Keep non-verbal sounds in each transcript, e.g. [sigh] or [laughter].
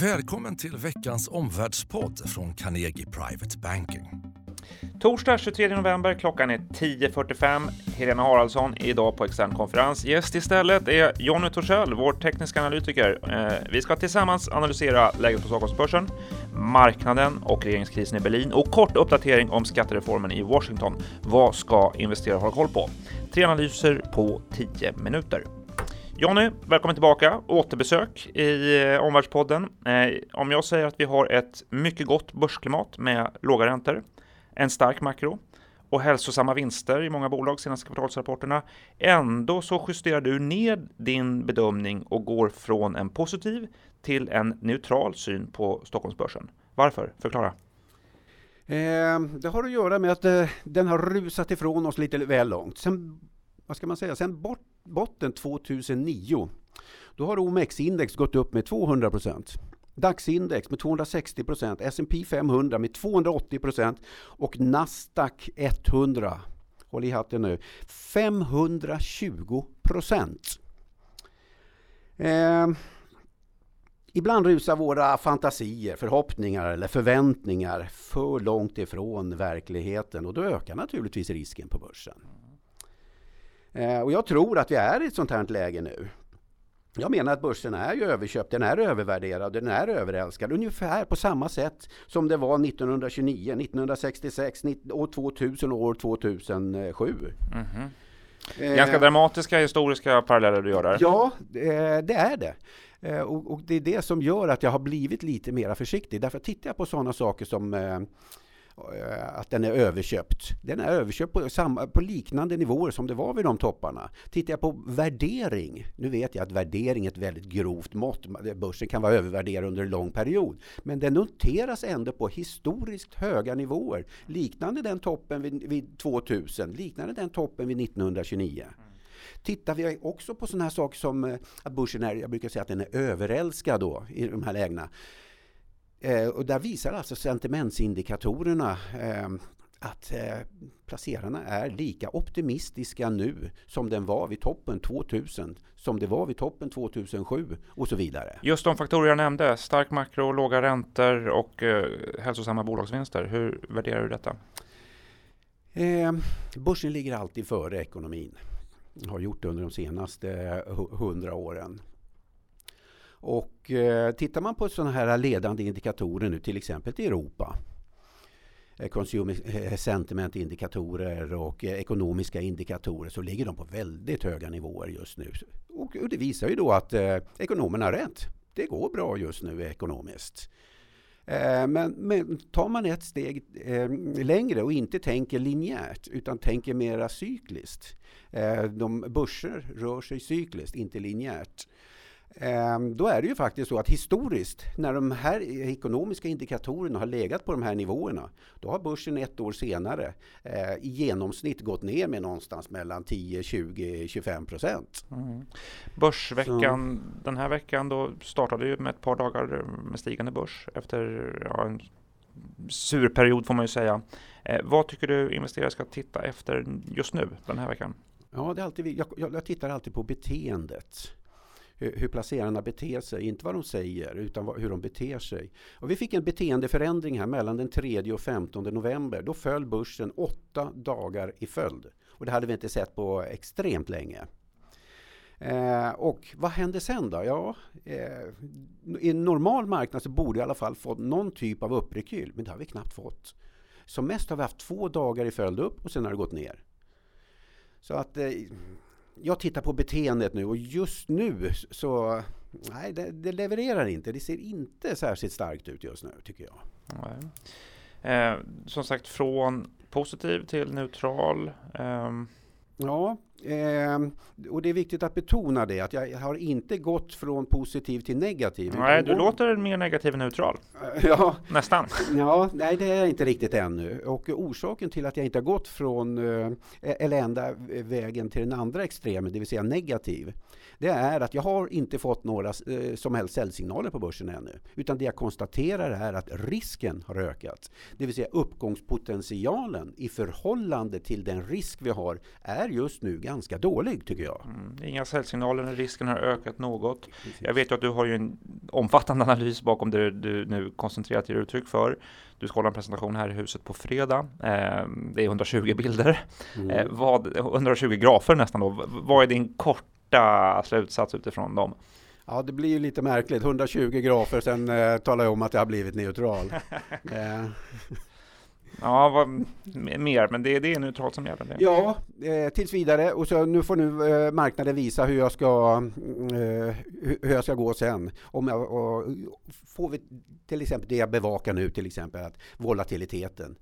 Välkommen till veckans omvärldspodd från Carnegie Private Banking. Torsdag 23 november, klockan är 10.45. Helena Haraldsson är idag på extern konferens. Gäst istället är Jonny Torssell, vår tekniska analytiker. Eh, vi ska tillsammans analysera läget på Stockholmsbörsen, marknaden och regeringskrisen i Berlin och kort uppdatering om skattereformen i Washington. Vad ska investerare ha koll på? Tre analyser på 10 minuter. Jonny, välkommen tillbaka. Återbesök i eh, Omvärldspodden. Eh, om jag säger att vi har ett mycket gott börsklimat med låga räntor, en stark makro och hälsosamma vinster i många bolag senaste kvartalsrapporterna. Ändå så justerar du ner din bedömning och går från en positiv till en neutral syn på Stockholmsbörsen. Varför? Förklara. Eh, det har att göra med att eh, den har rusat ifrån oss lite väl långt. Sen, vad ska man säga, sen bort, botten 2009, då har OMX-index gått upp med 200 procent. DAX-index med 260 procent, S&P 500 med 280 procent och Nasdaq 100, håll i hatten nu, 520 procent. Eh, ibland rusar våra fantasier, förhoppningar eller förväntningar för långt ifrån verkligheten och då ökar naturligtvis risken på börsen. Eh, och jag tror att vi är i ett sånt här läge nu. Jag menar att börsen är ju överköpt, den är övervärderad, den är överälskad. Ungefär på samma sätt som det var 1929, 1966, år 2000 och år 2007. Mm -hmm. Ganska eh, dramatiska historiska paralleller du gör där. Ja, det är det. Eh, och, det är det som gör att jag har blivit lite mer försiktig. Därför tittar jag på sådana saker som eh, Eh, Eh, att den är överköpt. Den är överköpt på, samma, på liknande nivåer som det var vid de topparna. Tittar jag på värdering, nu vet jag att värdering är ett väldigt grovt mått. Börsen kan vara övervärderad under en lång period. Men den noteras ändå på historiskt höga nivåer. Liknande den toppen vid, vid 2000, liknande den toppen vid 1929. Tittar vi också på sådana här saker som eh, att börsen är, jag brukar säga att den är överälskad då i de här lägena. Eh, och där visar alltså sentimentsindikatorerna eh, att eh, placerarna är lika optimistiska nu som den var vid toppen 2000, som det var vid toppen 2007 och så vidare. Just de faktorer jag nämnde, stark makro, låga räntor och eh, hälsosamma bolagsvinster. Hur värderar du detta? Eh, börsen ligger alltid före ekonomin. Har gjort det under de senaste hundra åren. Och eh, tittar man på sådana här ledande indikatorer nu, till exempel i Europa, eh, consumer eh, sentiment indikatorer och eh, ekonomiska indikatorer så ligger de på väldigt höga nivåer just nu. Och, och det visar ju då att eh, ekonomerna har rätt. Det går bra just nu ekonomiskt. Eh, men, men tar man ett steg eh, längre och inte tänker linjärt utan tänker mera cykliskt. Eh, de börser rör sig cykliskt, inte linjärt. Ehm, då är det ju faktiskt så att historiskt, när de här ekonomiska indikatorerna har legat på de här nivåerna, då har börsen ett år senare eh, i genomsnitt gått ner med någonstans mellan 10, 20, 25 procent. Mm. Börsveckan så. den här veckan då startade ju med ett par dagar med stigande börs efter ja, en sur period får man ju säga. Eh, vad tycker du investerare ska titta efter just nu den här veckan? Ja, det är alltid, jag, jag, jag tittar alltid på beteendet hur placerarna beter sig, inte vad de säger utan hur de beter sig. Och vi fick en beteendeförändring här mellan den 3 och 15 november. Då föll börsen åtta dagar i följd. Och det hade vi inte sett på extremt länge. Eh, och vad hände sen då? Ja, eh, I en normal marknad så borde i alla fall fått någon typ av upprekyl, men det har vi knappt fått. Som mest har vi haft två dagar i följd upp och sen har det gått ner. Så att eh, jag tittar på beteendet nu och just nu så nej, det, det, levererar inte. Det ser inte särskilt starkt ut just nu tycker jag. Eh, som sagt från positiv till neutral. Eh. Ja, Eh, och det är viktigt att betona det, att jag har inte gått från positiv till negativ. Nej, du låter mer negativ än neutral. [laughs] ja. Nästan. Ja, nej det är jag inte riktigt ännu. Och orsaken till att jag inte har gått från, eh, eller ända vägen till den andra extremen, det vill säga negativ, det är att jag har inte fått några eh, som helst säljsignaler på börsen ännu. Utan det jag konstaterar är att risken har ökat. Det vill säga uppgångspotentialen i förhållande till den risk vi har är just nu ganska dålig tycker jag. Mm, inga säljsignaler risken har ökat något. Precis. Jag vet ju att du har ju en omfattande analys bakom det du nu koncentrerat ger uttryck för. Du ska hålla en presentation här i huset på fredag. Eh, det är 120 bilder. Mm. Eh, vad, 120 grafer nästan då. Vad är din korta slutsats utifrån dem? Ja, det blir ju lite märkligt. 120 grafer, sen eh, talar jag om att jag har blivit neutral. [laughs] [laughs] eh. Ja, vad, mer, men det, det är neutralt som gäller. Det. Ja, eh, tills vidare. Och så nu får nu eh, marknaden visa hur jag ska, eh, hur jag ska gå sen. Om jag, och, får vi till exempel det jag bevakar nu, till exempel att volatiliteten.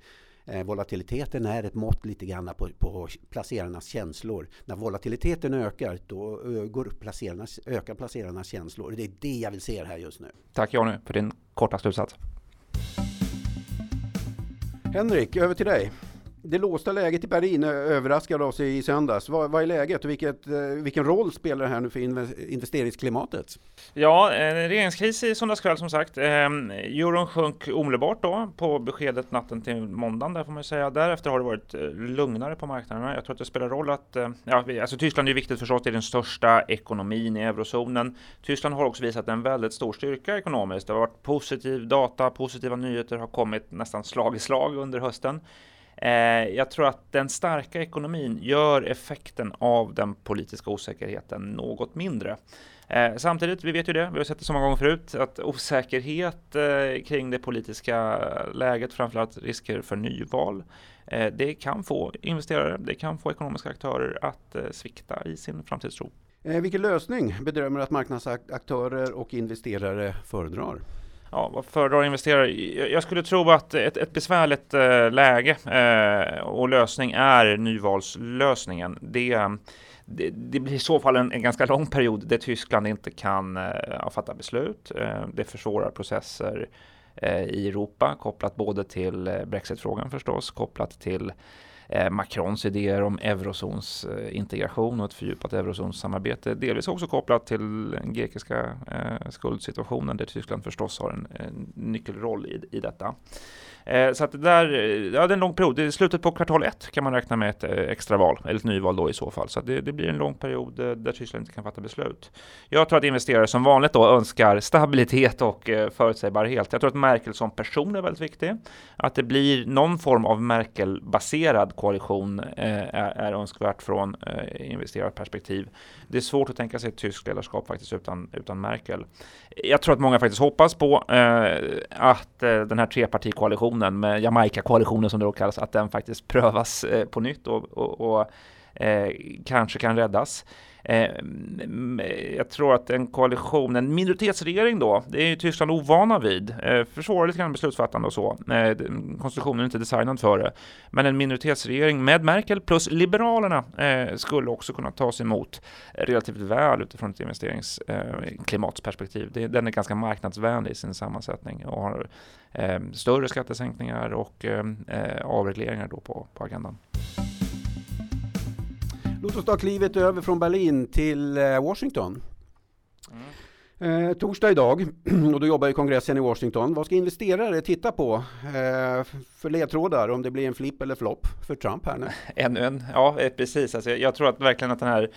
Eh, volatiliteten är ett mått lite grann på, på placerarnas känslor. När volatiliteten ökar, då uh, går placerarnas, ökar placerarnas känslor. Det är det jag vill se här just nu. Tack Jonny för din korta slutsats. Henrik, över till dig. Det låsta läget i Berlin överraskade oss i söndags. Vad, vad är läget och vilket, eh, vilken roll spelar det här nu för investeringsklimatet? Ja, en regeringskris i söndags kväll som sagt. Ehm, euron sjönk omedelbart då på beskedet natten till måndagen där får man säga. Därefter har det varit eh, lugnare på marknaderna. Jag tror att det spelar roll att, eh, ja, alltså Tyskland är viktigt förstås, det är den största ekonomin i eurozonen. Tyskland har också visat en väldigt stor styrka ekonomiskt. Det har varit positiv data, positiva nyheter har kommit nästan slag i slag under hösten. Eh, jag tror att den starka ekonomin gör effekten av den politiska osäkerheten något mindre. Eh, samtidigt, vi vet ju det, vi har sett det så många gånger förut, att osäkerhet eh, kring det politiska läget, framförallt risker för nyval, det kan få investerare, det kan få ekonomiska aktörer att svikta i sin framtidstro. vilken lösning bedömer att marknadsaktörer och investerare föredrar? Ja, vad föredrar investerare? Jag skulle tro att ett, ett besvärligt eh, läge eh, och lösning är nyvalslösningen. Det, det, det, blir i så fall en, en, ganska lång period där Tyskland inte kan eh, fatta beslut. Eh, det försvårar processer eh, i Europa kopplat både till eh, Brexitfrågan förstås, kopplat till Eh, Eh, Macrons idéer om eurozons eh, integration och ett fördjupat eurozonssamarbete. Delvis också kopplat till den grekiska eh, skuldsituationen där Tyskland förstås har en, en nyckelroll i, i detta. Eh, så att det där, eh, ja det är en lång period. I slutet på kvartal ett kan man räkna med ett extraval extra val, eller ett nyval då i så fall. Så det, det, blir en lång period där Tyskland inte kan fatta beslut. Jag tror att investerare som vanligt då önskar stabilitet och förutsägbarhet. Jag tror att Merkel som person är väldigt viktig. Att det blir någon form av Merkel-baserad koalition är, är önskvärt från investerarperspektiv. Det är svårt att tänka sig ett tyskt ledarskap faktiskt utan, utan Merkel. Jag tror att många faktiskt hoppas på att den här trepartikoalitionen koalitionen med Jamaica-koalitionen som det då kallas, att den faktiskt prövas eh, på nytt och, och, och eh, kanske kan räddas. Eh, jag tror att en koalition, en minoritetsregering då, det är ju Tyskland ovana vid. Eh, försvårar lite grann beslutsfattande och så. Eh, konstitutionen är inte designad för det. Men en minoritetsregering med Merkel plus Liberalerna eh, skulle också kunna tas emot relativt väl utifrån ett investeringsklimatsperspektiv. Eh, den är ganska marknadsvänlig i sin sammansättning och har eh, större skattesänkningar och eh, eh avregleringar då på, på agendan. Låt oss ta klivet över från Berlin till eh, Washington. Mm. Eh, torsdag idag, [clears throat] och då jobbar ju kongressen i Washington. Vad ska investerare titta på eh, för ledtrådar om det blir en flipp eller flopp för Trump här nu? [laughs] Ännu en, ja eh, precis. Alltså, jag tror att verkligen att den här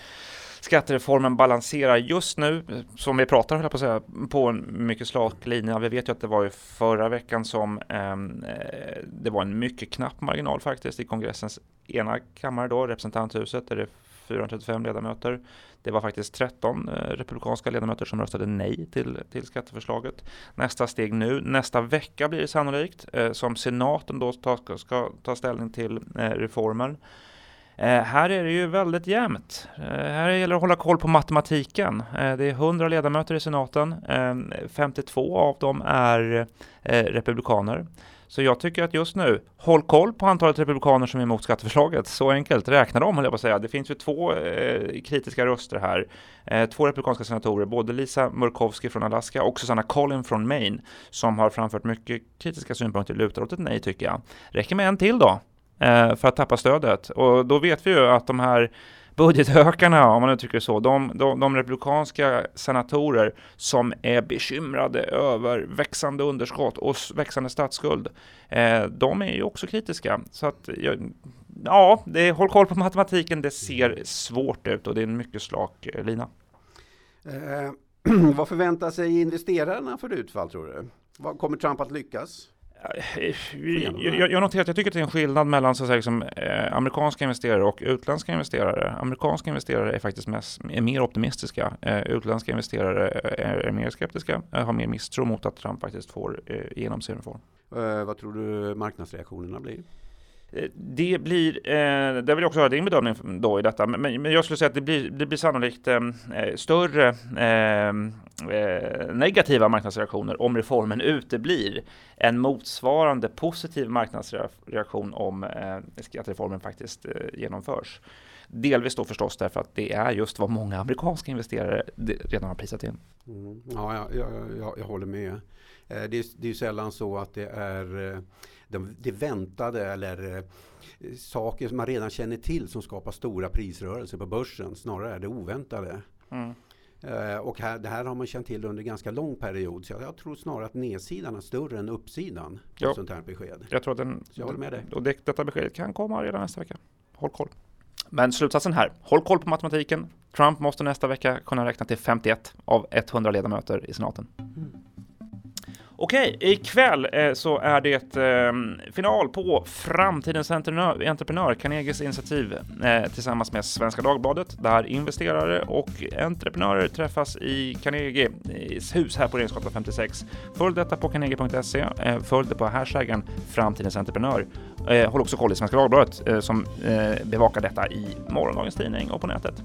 skattereformen balanserar just nu, som vi pratar på, att säga, på en mycket slak linje. Vi vet ju att det var ju förra veckan som ehm, eh, det var en mycket knapp marginal faktiskt i kongressens ena kammare då, representanthuset, där det är 435 ledamöter. Det var faktiskt 13 eh, republikanska ledamöter som röstade nej till, till skatteförslaget. Nästa steg nu, nästa vecka blir det sannolikt, eh, som senaten då ta, ska ta ställning till eh, reformen. Eh, här är det ju väldigt jämnt. Eh, här gäller det att hålla koll på matematiken. Eh, det är 100 ledamöter i senaten. Eh, 52 av dem är eh, republikaner. Så jag tycker att just nu, håll koll på antalet republikaner som är emot skatteförslaget. Så enkelt, räkna dem höll jag på att säga. Det finns ju två eh, kritiska röster här. Eh, två republikanska senatorer, både Lisa Murkowski från Alaska och Susanna Collin från Maine, som har framfört mycket kritiska synpunkter, lutar åt ett nej tycker jag. Räcker med en till då, Eh, för att tappa stödet. Och då vet vi ju att de här budgethökarna, om man uttrycker det så, de, de, de republikanska senatorer som är bekymrade över växande underskott och växande statsskuld, eh, de är ju också kritiska. Så att ja, det håll koll på matematiken. Det ser svårt ut och det är en mycket slak eh, lina. Eh, [clears throat] vad förväntar sig investerarna för utfall tror du? Vad, kommer Trump att lyckas? Jag, jag noterar att jag tycker att det är en skillnad mellan så att säga, liksom, eh, amerikanska investerare och utländska investerare. Amerikanska investerare är faktiskt mest, är mer optimistiska. Eh, utländska investerare är, är mer skeptiska, eh, har mer misstro mot att Trump faktiskt får eh, igenom sin reform. Eh, vad tror du marknadsreaktionerna blir? Det blir, eh, det vill jag också höra din bedömning då i detta, men, men jag skulle säga att det blir, det blir sannolikt eh, eh större eh, eh, negativa marknadsreaktioner om reformen uteblir än motsvarande positiv marknadsreaktion om eh, skattereformen faktiskt eh, genomförs. Delvis då förstås därför att det är just vad många amerikanska investerare redan har prisat in. Mm. Ja, jag, jag, jag, jag håller med. Det är, det är sällan så att det är de, det väntade eller eh, saker som man redan känner till som skapar stora prisrörelser på börsen. Snarare är det oväntade. Mm. Och här, det här har man känt till under en ganska lång period. Så jag, jag tror snarare att nedsidan är större än uppsidan. Ja. Sånt här besked. Jag tror att den, så jag håller med dig. Och det, detta beskedet kan komma redan nästa vecka. Håll koll. Men slutsatsen här, håll koll på matematiken. Trump måste nästa vecka kunna räkna till 51 av 100 ledamöter i senaten. Mm. Okej, ikväll eh, så är det eh, final på Framtidens entreprenör, Carnegies initiativ eh, tillsammans med Svenska Dagbladet, där investerare och entreprenörer träffas i Carnegies hus här på Regeringsgatan 56. Följ detta på carnegie.se, eh, följ det på hashtaggen Framtidens entreprenör. Eh, håll också koll i Svenska Dagbladet eh, som eh, bevakar detta i morgondagens tidning och på nätet.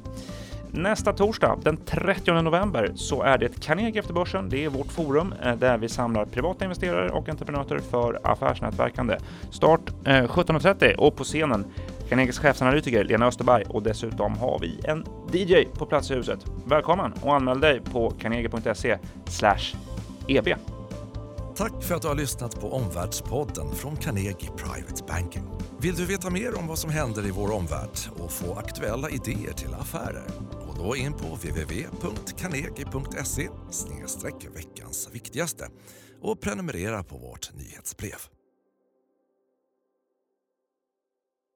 Nästa torsdag, den 30 november, så är det Carnegie efter börsen. Det är vårt forum eh, där vi samlar privata investerare och entreprenörer för affärsnätverkande. Start eh, 17.30 och på scenen Carnegies chefsanalytiker Lena Österberg och dessutom har vi en DJ på plats i huset. Välkommen och anmäl dig på carnegie.se eb. Tack för att du har lyssnat på Omvärldspodden från Carnegie Private Banking. Vill du veta mer om vad som händer i vår omvärld och få aktuella idéer till affärer? Gå då in på www.carnegie.se veckans viktigaste och prenumerera på vårt nyhetsbrev.